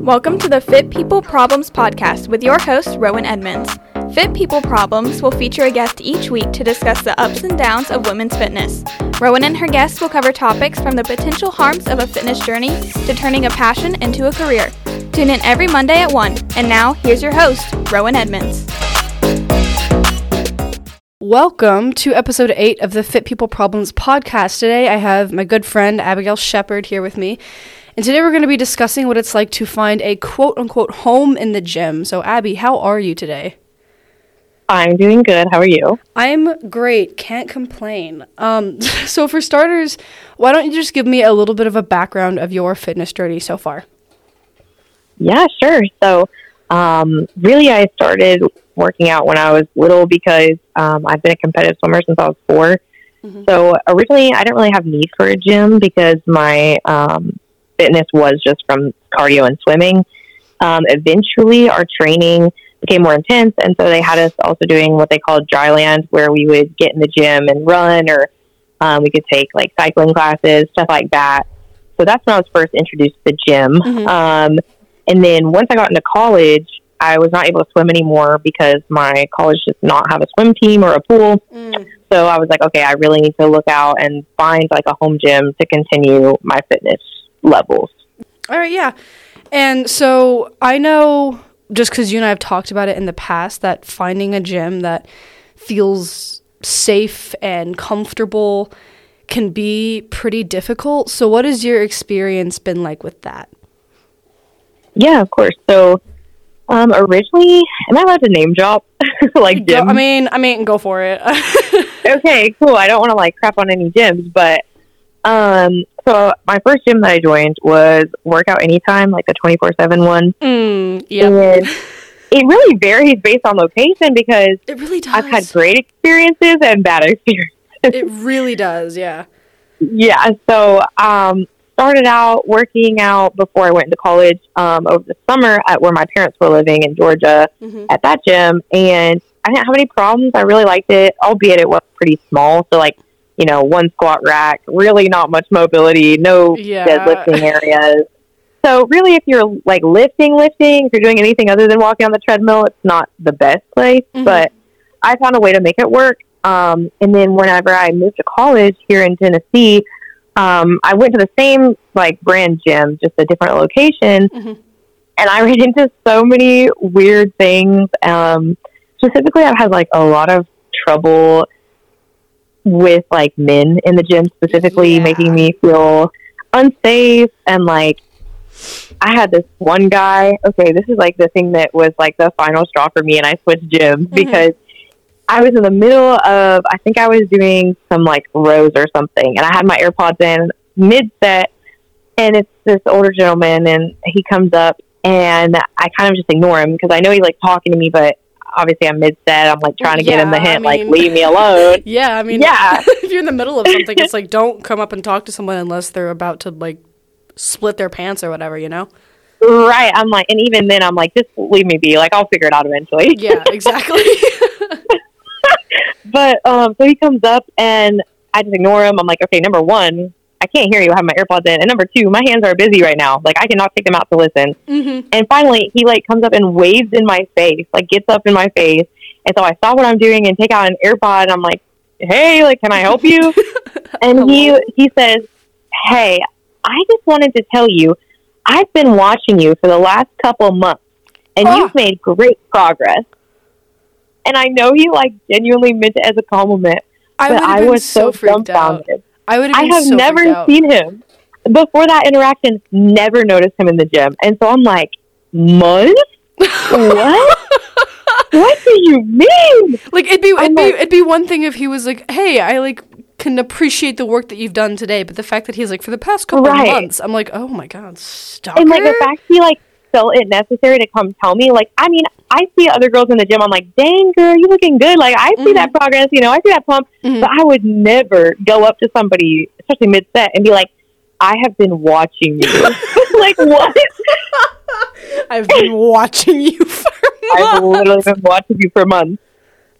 Welcome to the Fit People Problems podcast with your host, Rowan Edmonds. Fit People Problems will feature a guest each week to discuss the ups and downs of women's fitness. Rowan and her guests will cover topics from the potential harms of a fitness journey to turning a passion into a career. Tune in every Monday at 1. And now, here's your host, Rowan Edmonds. Welcome to episode 8 of the Fit People Problems podcast. Today I have my good friend Abigail Shepard here with me. And today we're going to be discussing what it's like to find a quote unquote home in the gym. So, Abby, how are you today? I'm doing good. How are you? I'm great. Can't complain. Um, so, for starters, why don't you just give me a little bit of a background of your fitness journey so far? Yeah, sure. So, um, really, I started working out when I was little because um, I've been a competitive swimmer since I was 4 mm-hmm. So, originally, I didn't really have need for a gym because my um, fitness was just from cardio and swimming. Um, eventually, our training became more intense, and so they had us also doing what they called dry land, where we would get in the gym and run, or um, we could take like cycling classes, stuff like that. So that's when I was first introduced to the gym. Mm-hmm. Um, and then once I got into college, I was not able to swim anymore because my college does not have a swim team or a pool. Mm. So I was like, okay, I really need to look out and find like a home gym to continue my fitness levels. All right, yeah. And so I know just because you and I have talked about it in the past that finding a gym that feels safe and comfortable can be pretty difficult. So, what has your experience been like with that? Yeah, of course. So, um, originally, am I allowed to name drop like gym? I mean, I mean, go for it. okay, cool. I don't want to like crap on any gyms, but um, so my first gym that I joined was Workout Anytime, like the twenty four seven one. Mm, yeah. it really varies based on location because it really does. I've had great experiences and bad experiences. It really does, yeah. Yeah. So um, started out working out before I went into college um, over the summer at where my parents were living in Georgia mm-hmm. at that gym, and I didn't have any problems. I really liked it, albeit it was pretty small. So like you know, one squat rack, really not much mobility, no yeah. deadlifting areas. So really, if you're like lifting, lifting, if you're doing anything other than walking on the treadmill, it's not the best place. Mm-hmm. But I found a way to make it work. Um, and then whenever I moved to college here in Tennessee, um, I went to the same like brand gym, just a different location. Mm-hmm. And I ran into so many weird things. Um, specifically, I've had like a lot of trouble with like men in the gym specifically, yeah. making me feel unsafe and like I had this one guy. Okay, this is like the thing that was like the final straw for me, and I switched gyms mm-hmm. because I was in the middle of I think I was doing some like rows or something, and I had my AirPods in mid set, and it's this older gentleman, and he comes up, and I kind of just ignore him because I know he's like talking to me, but obviously I'm mid set. I'm like trying to yeah, get him the hint, I mean, like leave me alone. Yeah, I mean, yeah. if you're in the middle of something, it's like don't come up and talk to someone unless they're about to like split their pants or whatever, you know. Right. I'm like, and even then, I'm like, just leave me be. Like, I'll figure it out eventually. Yeah, exactly. but um, so he comes up and I just ignore him. I'm like, okay, number one, I can't hear you. I have my AirPods in. And number two, my hands are busy right now. Like I cannot take them out to listen. Mm-hmm. And finally, he like comes up and waves in my face, like gets up in my face. And so I stop what I'm doing and take out an AirPod. And I'm like, "Hey, like, can I help you?" and he he says, "Hey, I just wanted to tell you, I've been watching you for the last couple months, and oh. you've made great progress." And I know he like genuinely meant it as a compliment, I but I was so, so dumbfounded. Out. I would. Have I have so never seen him before that interaction. Never noticed him in the gym, and so I'm like, months? what? what do you mean? Like it'd be it'd be it'd be one thing if he was like, hey, I like can appreciate the work that you've done today, but the fact that he's like for the past couple right. of months, I'm like, oh my god, stop. And like the fact he like felt it necessary to come tell me, like, I mean, I see other girls in the gym. I'm like, dang, girl, you looking good. Like, I see mm-hmm. that progress. You know, I see that pump. Mm-hmm. But I would never go up to somebody, especially mid set, and be like, I have been watching you. like, what? I've been watching you for months. I've literally been watching you for months.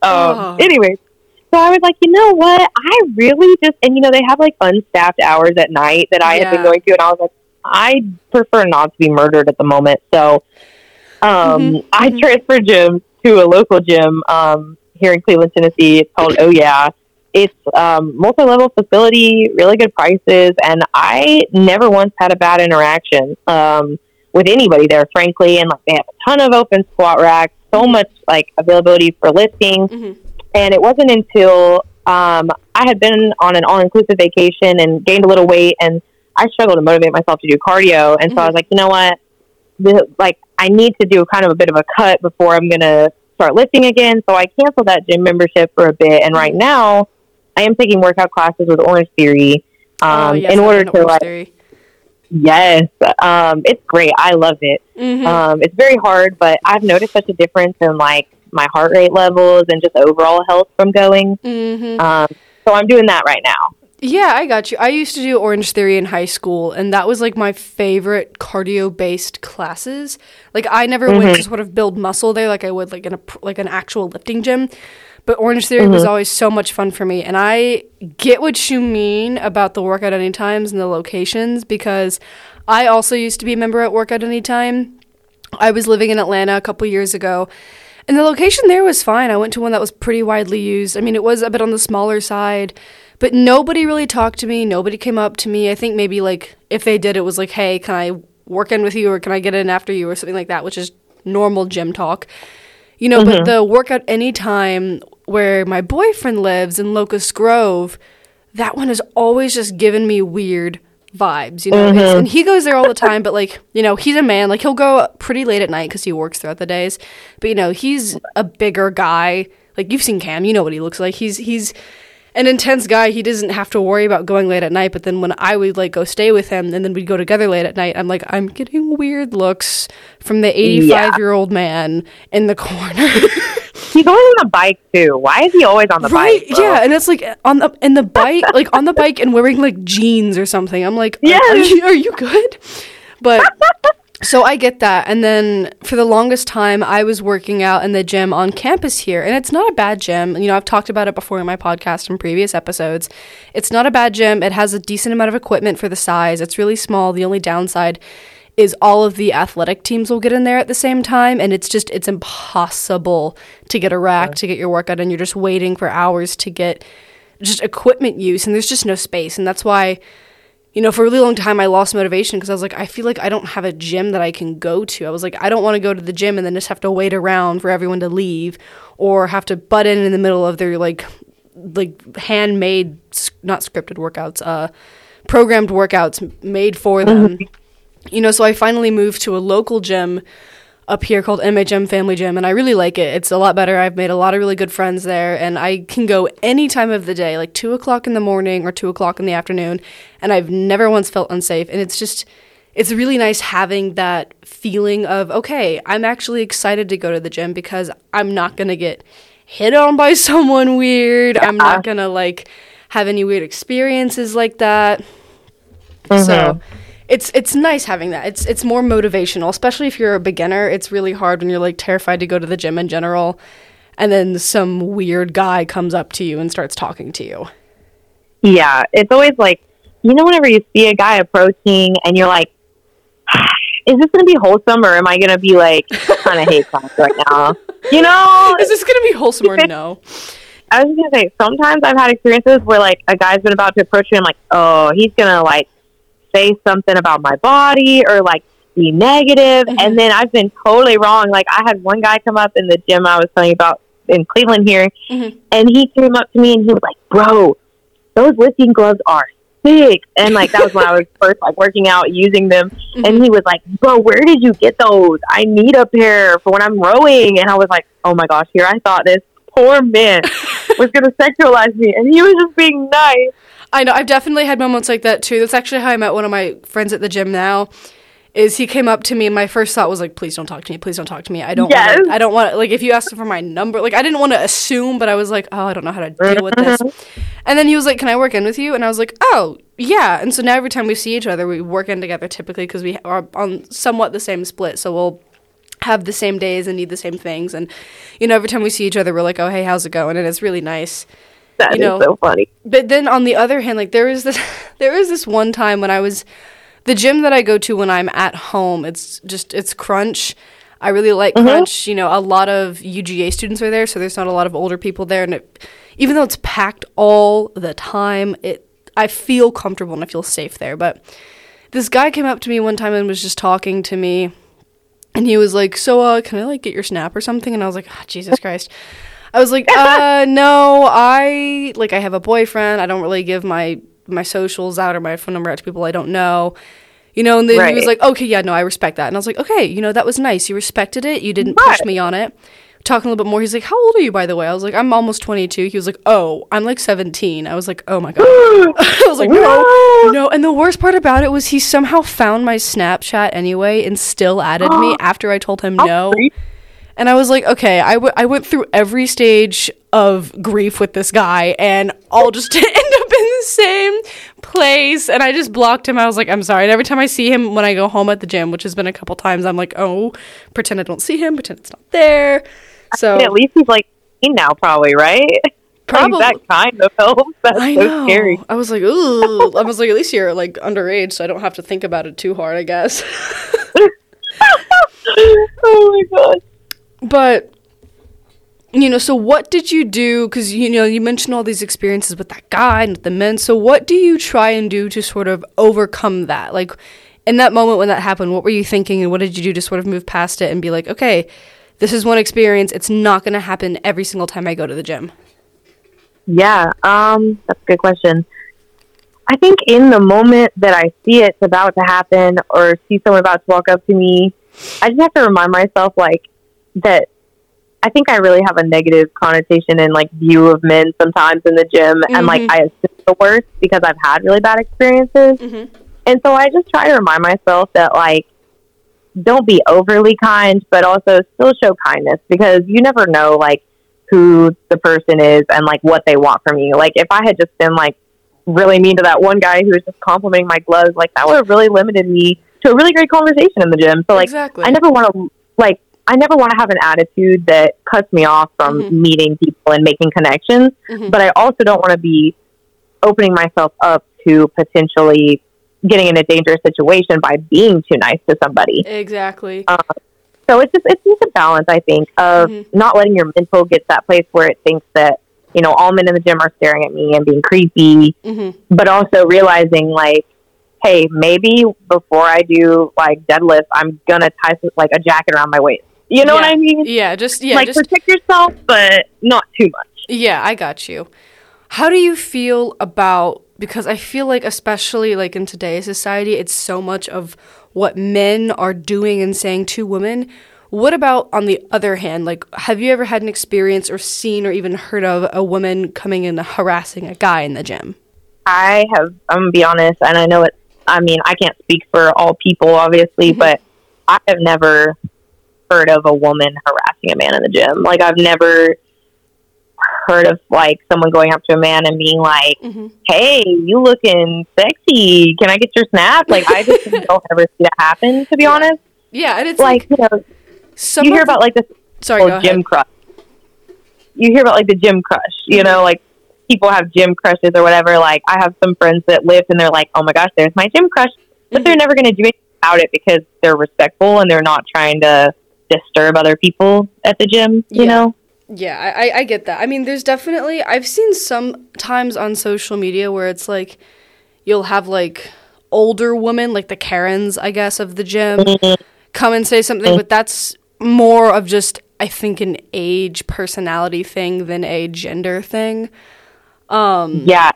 Um, oh. Anyway, so I was like, you know what? I really just, and you know, they have like unstaffed hours at night that I yeah. had been going to, and I was like, I prefer not to be murdered at the moment. So um, Mhm, I mhm. transferred gyms to a local gym um, here in Cleveland, Tennessee. It's called Oh Yeah. It's um, multi-level facility, really good prices, and I never once had a bad interaction um, with anybody there, frankly. And like they have a ton of open squat racks, so much like availability for lifting. Mhm. And it wasn't until um, I had been on an all-inclusive vacation and gained a little weight, and I struggle to motivate myself to do cardio. And so I was like, you know what? The, like I need to do kind of a bit of a cut before I'm gonna start lifting again. So I canceled that gym membership for a bit, and right now I am taking workout classes with Orange Theory. Um, Oh, yes, in order to to like, Theory. yes, um, it's great. I love it. Mhm. Um, it's very hard, but I've noticed such a difference in like my heart rate levels and just overall health from going. Mhm. Um, so I'm doing that right now. Yeah, I got you. I used to do Orange Theory in high school, and that was like my favorite cardio based classes. Like I never went mm-hmm. to sort of build muscle there, like I would like in a like an actual lifting gym. But Orange Theory was mm-hmm. always so much fun for me, and I get what you mean about the workout anytimes and the locations because I also used to be a member at Workout Anytime. I was living in Atlanta a couple years ago, and the location there was fine. I went to one that was pretty widely used. I mean, it was a bit on the smaller side, but nobody really talked to me. Nobody came up to me. I think maybe like if they did, it was like, "Hey, can I work in with you, or can I get in after you, or something like that," which is normal gym talk. You know, but mm-hmm. the workout anytime where my boyfriend lives in Locust Grove, that one has always just given me weird vibes, you know. It's- mm-hmm. And he goes there all the time, but like, you know, he's a man. Like he'll go pretty late at night because he works throughout the days. But you know, he's a bigger guy. Like you've seen Cam, you know what he looks like. He's he's an intense guy. He doesn't have to worry about going late at night. But then when I would like go stay with him, and then we'd go together late at night, I'm like, I'm getting weird looks from the 85 year old man in the corner. He's always on a bike too. Why is he always on the right? bike? bro? Yeah, and it's like on the in the bike, like on the bike and wearing like jeans or something. I'm like, are, are you, are you good? But so I get that. And then for the longest time, I was working out in the gym on campus here, and it's not a bad gym. You know, I've talked about it before in my podcast and previous episodes. It's not a bad gym. It has a decent amount of equipment for the size. It's really small. The only downside is all of the athletic teams will get in there at the same time and it's just it's impossible to get a rack to get your workout and you're just waiting for hours to get just equipment use and there's just no space. And that's why you know for a really long time I lost motivation because I was like I feel like I don't have a gym that I can go to. I was like I don't want to go to the gym and then just have to wait around for everyone to leave or have to butt in in the middle of their like like handmade not scripted workouts uh programmed workouts made for them you know, so I finally moved to a local gym up here called MHM Family Gym, and I really like it. It's a lot better. I've made a lot of really good friends there, and I can go any time of the day, like two o'clock in the morning or two o'clock in the afternoon, and I've never once felt unsafe. And it's just, it's really nice having that feeling of, okay, I'm actually excited to go to the gym because I'm not going to get hit on by someone weird. I'm not going to like have any weird experiences like that. So it's it's nice having that. It's it's more motivational, especially if you're a beginner. It's really hard when you're like terrified to go to the gym in general, and then some weird guy comes up to you and starts talking to you. Yeah, it's always like, you know, whenever you see a guy approaching and you're like, is this going to be wholesome or am I going to be like kind of hate class right now? You know, Is this gonna be wholesome or no? I was going to say, sometimes I've had experiences where like a guy's been about to approach me. I'm like, oh, he's going to like say something about my body or like be negative. And then I've been totally wrong. Like I had one guy come up in the gym I was telling you about in Cleveland here Mhm. and he came up to me and he was like, bro, those lifting gloves are sick. And like that was when I was first like working out using them. And he was like, bro, where did you get those? I need a pair for when I'm rowing. And I was like, oh my gosh, here I thought this poor man was going to sexualize me. And he was just being nice. I know I've definitely had moments like that too. That's actually how I met one of my friends at the gym now. Is he came up to me and my first thought was like, please don't talk to me, please don't talk to me. I don't Yes. wanna, I don't want like if you asked for my number, like I didn't want to assume, but I was like, oh, I don't know how to deal with this. Mm-hmm. And then he was like, "Can I work in with you?" And I was like, "Oh, yeah." And so now every time we see each other, we work in together typically because we are on somewhat the same split. So we'll have the same days and need the same things. And you know, every time we see each other, we're like, "Oh, hey, how's it going?" And it's really nice. That is You know, so funny. But then on the other hand, like there was this there was this one time when I was the gym that I go to when I'm at home, it's just it's Crunch. I really like Crunch. You know, a lot of UGA students are there, so there's not a lot of older people there, and it, even though it's packed all the time, it I feel comfortable and I feel safe there. But this guy came up to me one time and was just talking to me, and he was like, "So, uh, can I like get your snap or something?" And I was like, oh, "Jesus Christ." I was like, uh, no, I like I have a boyfriend. I don't really give my my socials out or my phone number out to people I don't know. You know, and then he was like, okay, yeah, no, I respect that. And I was like, okay, you know, that was nice. You respected it. You didn't push me on it. Talking a little bit more, he's like, how old are you, by the way? I was like, I'm almost 22. He was like, oh, I'm like 17. I was like, oh my God. I was like, no, no. And the worst part about it was he somehow found my Snapchat anyway and still added me after I told him no. And I was like, okay, I, w- I went through every stage of grief with this guy, and I'll just end up in the same place. And I just blocked him. I was like, I'm sorry. And every time I see him when I go home at the gym, which has been a couple times, I'm like, oh, pretend I don't see him, pretend it's not there. So At least he's like 18 now, probably, right? Probably. Like, that kind of helps. That's I so know. scary. I was like, ooh. I was like, at least you're like underage, so I don't have to think about it too hard, I guess. oh my god. But you know, so what did you do? Because you know, you mentioned all these experiences with that guy and with the men. So what do you try and do to sort of overcome that? Like in that moment when that happened, what were you thinking, and what did you do to sort of move past it and be like, okay, this is one experience. It's not going to happen every single time I go to the gym. Yeah, um, that's a good question. I think in the moment that I see it's about to happen or see someone about to walk up to me, I just have to remind myself like that I think I really have a negative connotation and like view of men sometimes in the gym and like Mhm. I assume the worst because I've had really bad experiences. Mhm. And so I just try to remind myself that like don't be overly kind, but also still show kindness because you never know like who the person is and like what they want from you. Like if I had just been like really mean to that one guy who was just complimenting my gloves, like that would have really limited me to a really great conversation in the gym. So like exactly. I never want to like I never want to have an attitude that cuts me off from Mhm. meeting people and making connections, Mhm. but I also don't want to be opening myself up to potentially getting in a dangerous situation by being too nice to somebody. exactly. So it's just it's just a balance, I think, of Mhm. not letting your mental get to that place where it thinks that you know all men in the gym are staring at me and being creepy, hmm but also realizing like, hey, maybe before I do like deadlift, I'm gonna tie like a jacket around my waist. You know what I mean? Yeah, just yeah, like just protect yourself, but not too much. Yeah, I got you. How do you feel about because I feel like especially like in today's society it's so much of what men are doing and saying to women. What about on the other hand, like have you ever had an experience or seen or even heard of a woman coming in harassing a guy in the gym? I have. I'm gonna be honest, and I know it. I mean, I can't speak for all people, obviously, Mhm. but I have never heard of a woman harassing a man in the gym. Like, I've never heard of like someone going up to a man and being like, Mhm. "Hey, you looking sexy? Can I get your snap?" Like, I just don't ever see that happen. To be Yeah. honest, Yeah, and it's like, like you know, some you hear about like this sorry, gym ahead. crush. You hear about like the gym crush, you know, like people have gym crushes or whatever. Like I have some friends that live and they're like, oh my gosh, there's my gym crush, but they're never going to do anything about it because they're respectful and they're not trying to disturb other people at the gym. You Yeah. know, Yeah, I, I, get that. I mean, there's definitely I've seen some times on social media where it's like you'll have like older women, like the Karens, I guess, of the gym, come and say something, but that's more of just I think an age personality thing than a gender thing. Um, yeah.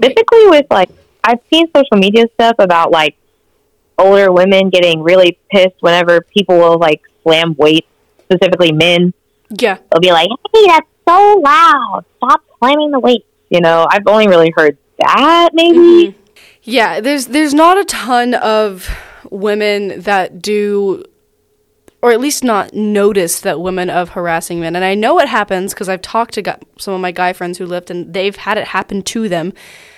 Typically, with like I've seen social media stuff about like older women getting really pissed whenever people will like slam weights, specifically men. yeah, they'll be like, "Hey, that's so loud! Stop slamming the weights. You know, I've only really heard that maybe. Mm-hmm. Yeah, there's there's not a ton of women that do or at least not notice that women of harassing men. And I know it happens because I've talked to gu- some of my guy friends who lived and they've had it happen to them,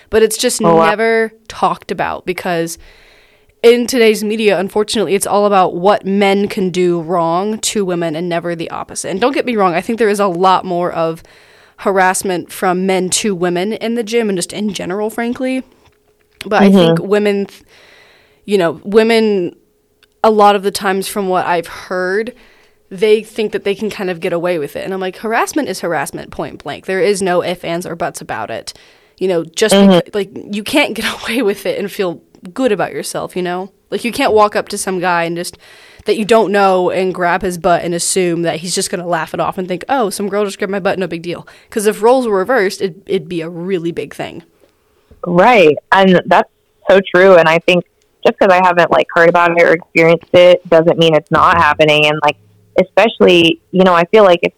but it's just Oh, wow. never talked about because in today's media, unfortunately, it's all about what men can do wrong to women and never the opposite. And don't get me wrong, I think there is a lot more of harassment from men to women in the gym and just in general, frankly. But I think women, you know, women a lot of the times from what I've heard, they think that they can kind of get away with it. And I'm like, harassment is harassment, point blank. There is no ifs, ands, or buts about it. You know, just Mm-hmm. beca- like you can't get away with it and feel good about yourself. You know, like you can't walk up to some guy and just that you don't know and grab his butt and assume that he's just gonna laugh it off and think, oh, some girl just grabbed my butt, no big deal. Because if roles were reversed, it, it'd be a really big thing. Right. And that's so true. And I think just because I haven't like heard about it or experienced it doesn't mean it's not happening. And like, especially, you know, I feel like it's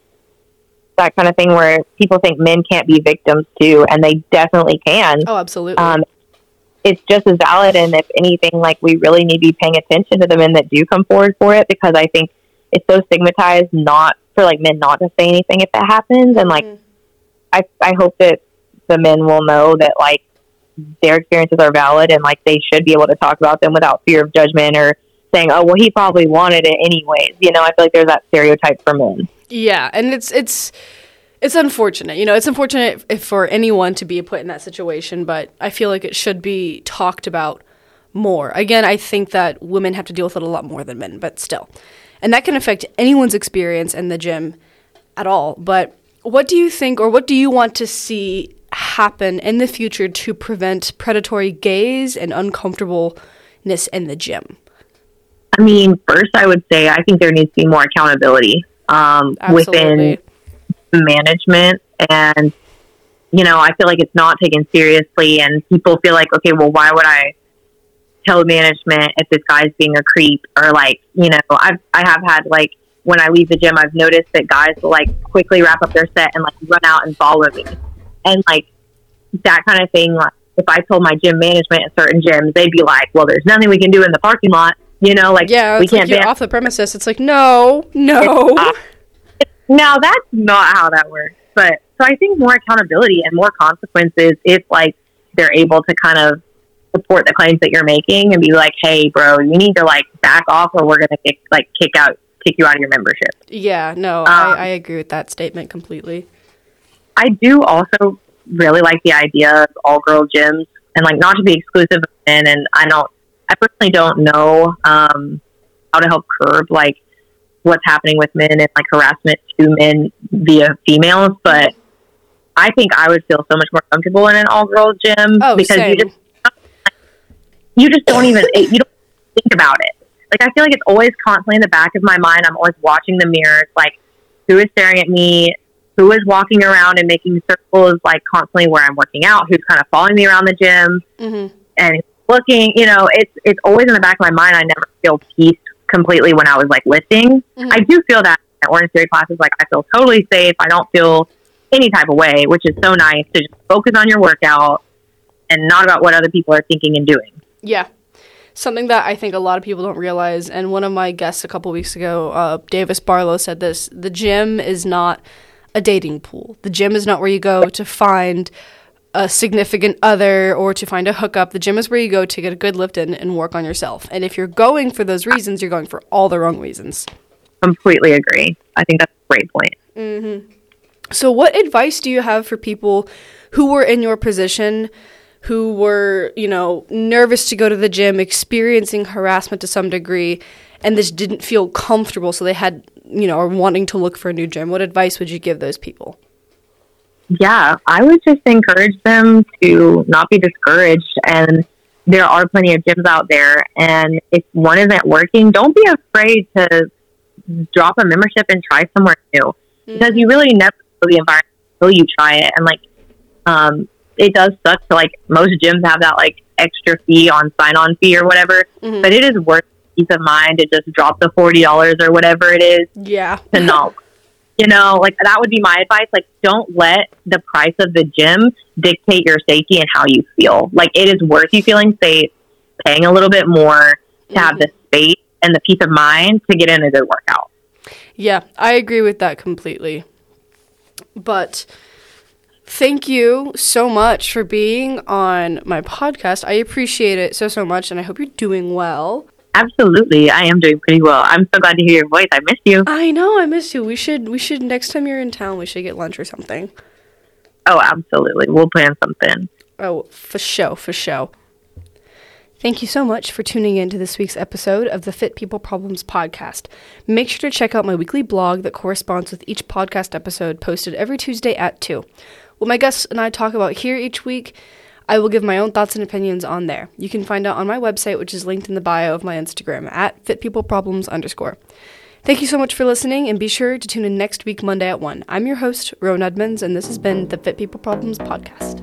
that kind of thing where people think men can't be victims too, and they definitely can. Oh, absolutely. Um, it's just as valid. And if anything, like we really need to be paying attention to the men that do come forward for it because I think it's so stigmatized not for like men not to say anything if that happens. And like, Mhm. I, I hope that the men will know that like their experiences are valid and like they should be able to talk about them without fear of judgment or saying, oh, well, he probably wanted it anyways. You know, I feel like there's that stereotype for men. Yeah, and it's it's it's unfortunate. You know, it's unfortunate if for anyone to be put in that situation, but I feel like it should be talked about more. Again, I think that women have to deal with it a lot more than men, but still. And that can affect anyone's experience in the gym at all. But what do you think or what do you want to see happen in the future to prevent predatory gaze and uncomfortableness in the gym? I mean, first, I would say I think there needs to be more accountability um, within management. And, you know, I feel like it's not taken seriously. And people feel like, okay, well, why would I tell management if this guy's being a creep? Or, like, you know, I've, I have had, like, when I leave the gym, I've noticed that guys will, like, quickly wrap up their set and, like, run out and follow me. And, like, that kind of thing, like, if I told my gym management at certain gyms, they'd be like, well, there's nothing we can do in the parking lot. You know, like, Yeah, we it's like can't you're ban- off the premises. It's like, no, no. It's not. No, that's not how that works. But so I think more accountability and more consequences if like they're able to kind of support the claims that you're making and be like, hey, bro, you need to like back off or we're gonna kick like kick out kick you out of your membership. Yeah, no, Um, I, I agree with that statement completely. I do also really like the idea of all girl gyms and like not to be exclusive of men and I don't I personally don't know um how to help curb like what's happening with men and like harassment to men via females, but I think I would feel so much more comfortable in an all girls gym Oh, because same. you just you just don't even you don't think about it. Like I feel like it's always constantly in the back of my mind. I'm always watching the mirrors, like who is staring at me, who is walking around and making circles, like constantly where I'm working out, who's kind of following me around the gym hmm and looking. You know, it's it's always in the back of my mind. I never feel peace completely when I was like lifting. Mhm. I do feel that at Orange Theory classes, like I feel totally safe. I don't feel any type of way, which is so nice to just focus on your workout and not about what other people are thinking and doing. Yeah. Something that I think a lot of people don't realize, and one of my guests a couple weeks ago, uh, Davis Barlow, said this the gym is not a dating pool. The gym is not where you go to find a significant other or to find a hookup. The gym is where you go to get a good lift in and work on yourself. And if you're going for those reasons, you're going for all the wrong reasons. Completely agree. I think that's a great point. Mhm. So, what advice do you have for people who were in your position, who were, you know, nervous to go to the gym, experiencing harassment to some degree, and just didn't feel comfortable, so they had, you know, are wanting to look for a new gym? What advice would you give those people? Yeah, I would just encourage them to not be discouraged. And there are plenty of gyms out there. And if one isn't working, don't be afraid to drop a membership and try somewhere new because you really never know the environment until you try it. And like, um, it does suck to like most gyms have that like extra fee on sign on fee or whatever, Mhm. but it is worth peace of mind to just drop the $40 or whatever it is Yeah. to not you know like that would be my advice like don't let the price of the gym dictate your safety and how you feel like it is worth you feeling safe paying a little bit more to have the mm-hmm. space and the peace of mind to get in a good workout Yeah, I agree with that completely. But thank you so much for being on my podcast. I appreciate it so, so much, and I hope you're doing well. Absolutely i am doing pretty well i'm so glad to hear your voice i miss you I know I miss you. We should we should next time you're in town we should get lunch or something. oh absolutely we'll plan something Oh, for show, for show. Thank you so much for tuning in to this week's episode of the Fit People Problems podcast. Make sure to check out my weekly blog that corresponds with each podcast episode posted every Tuesday at 2. What my guests and I talk about here each week, I will give my own thoughts and opinions on there. You can find out on my website, which is linked in the bio of my Instagram at fitpeopleproblems underscore. Thank you so much for listening, and be sure to tune in next week, Monday at 1. I'm your host, Rowan Edmonds, and this has been the Fit People Problems podcast.